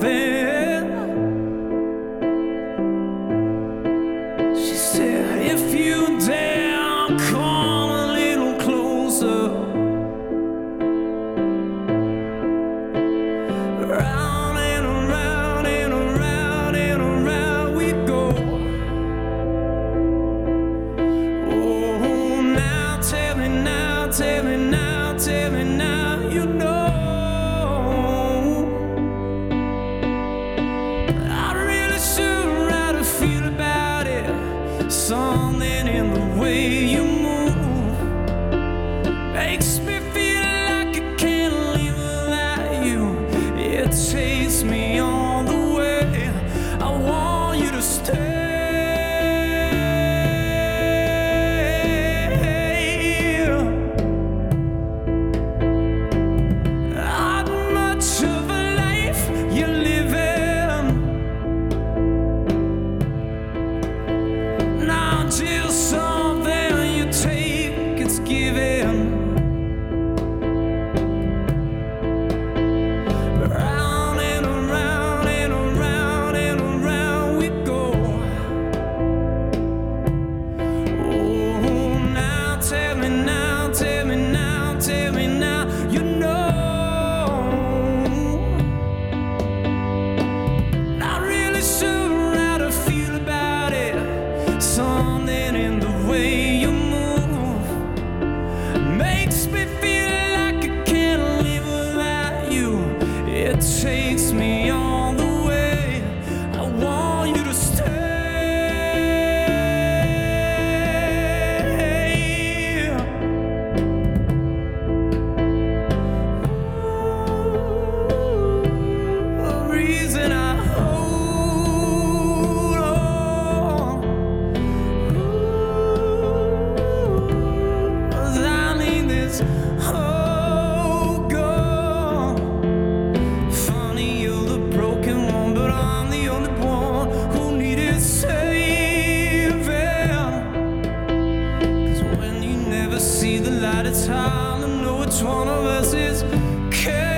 fail. way. You see the light of time and know which one of us is. king.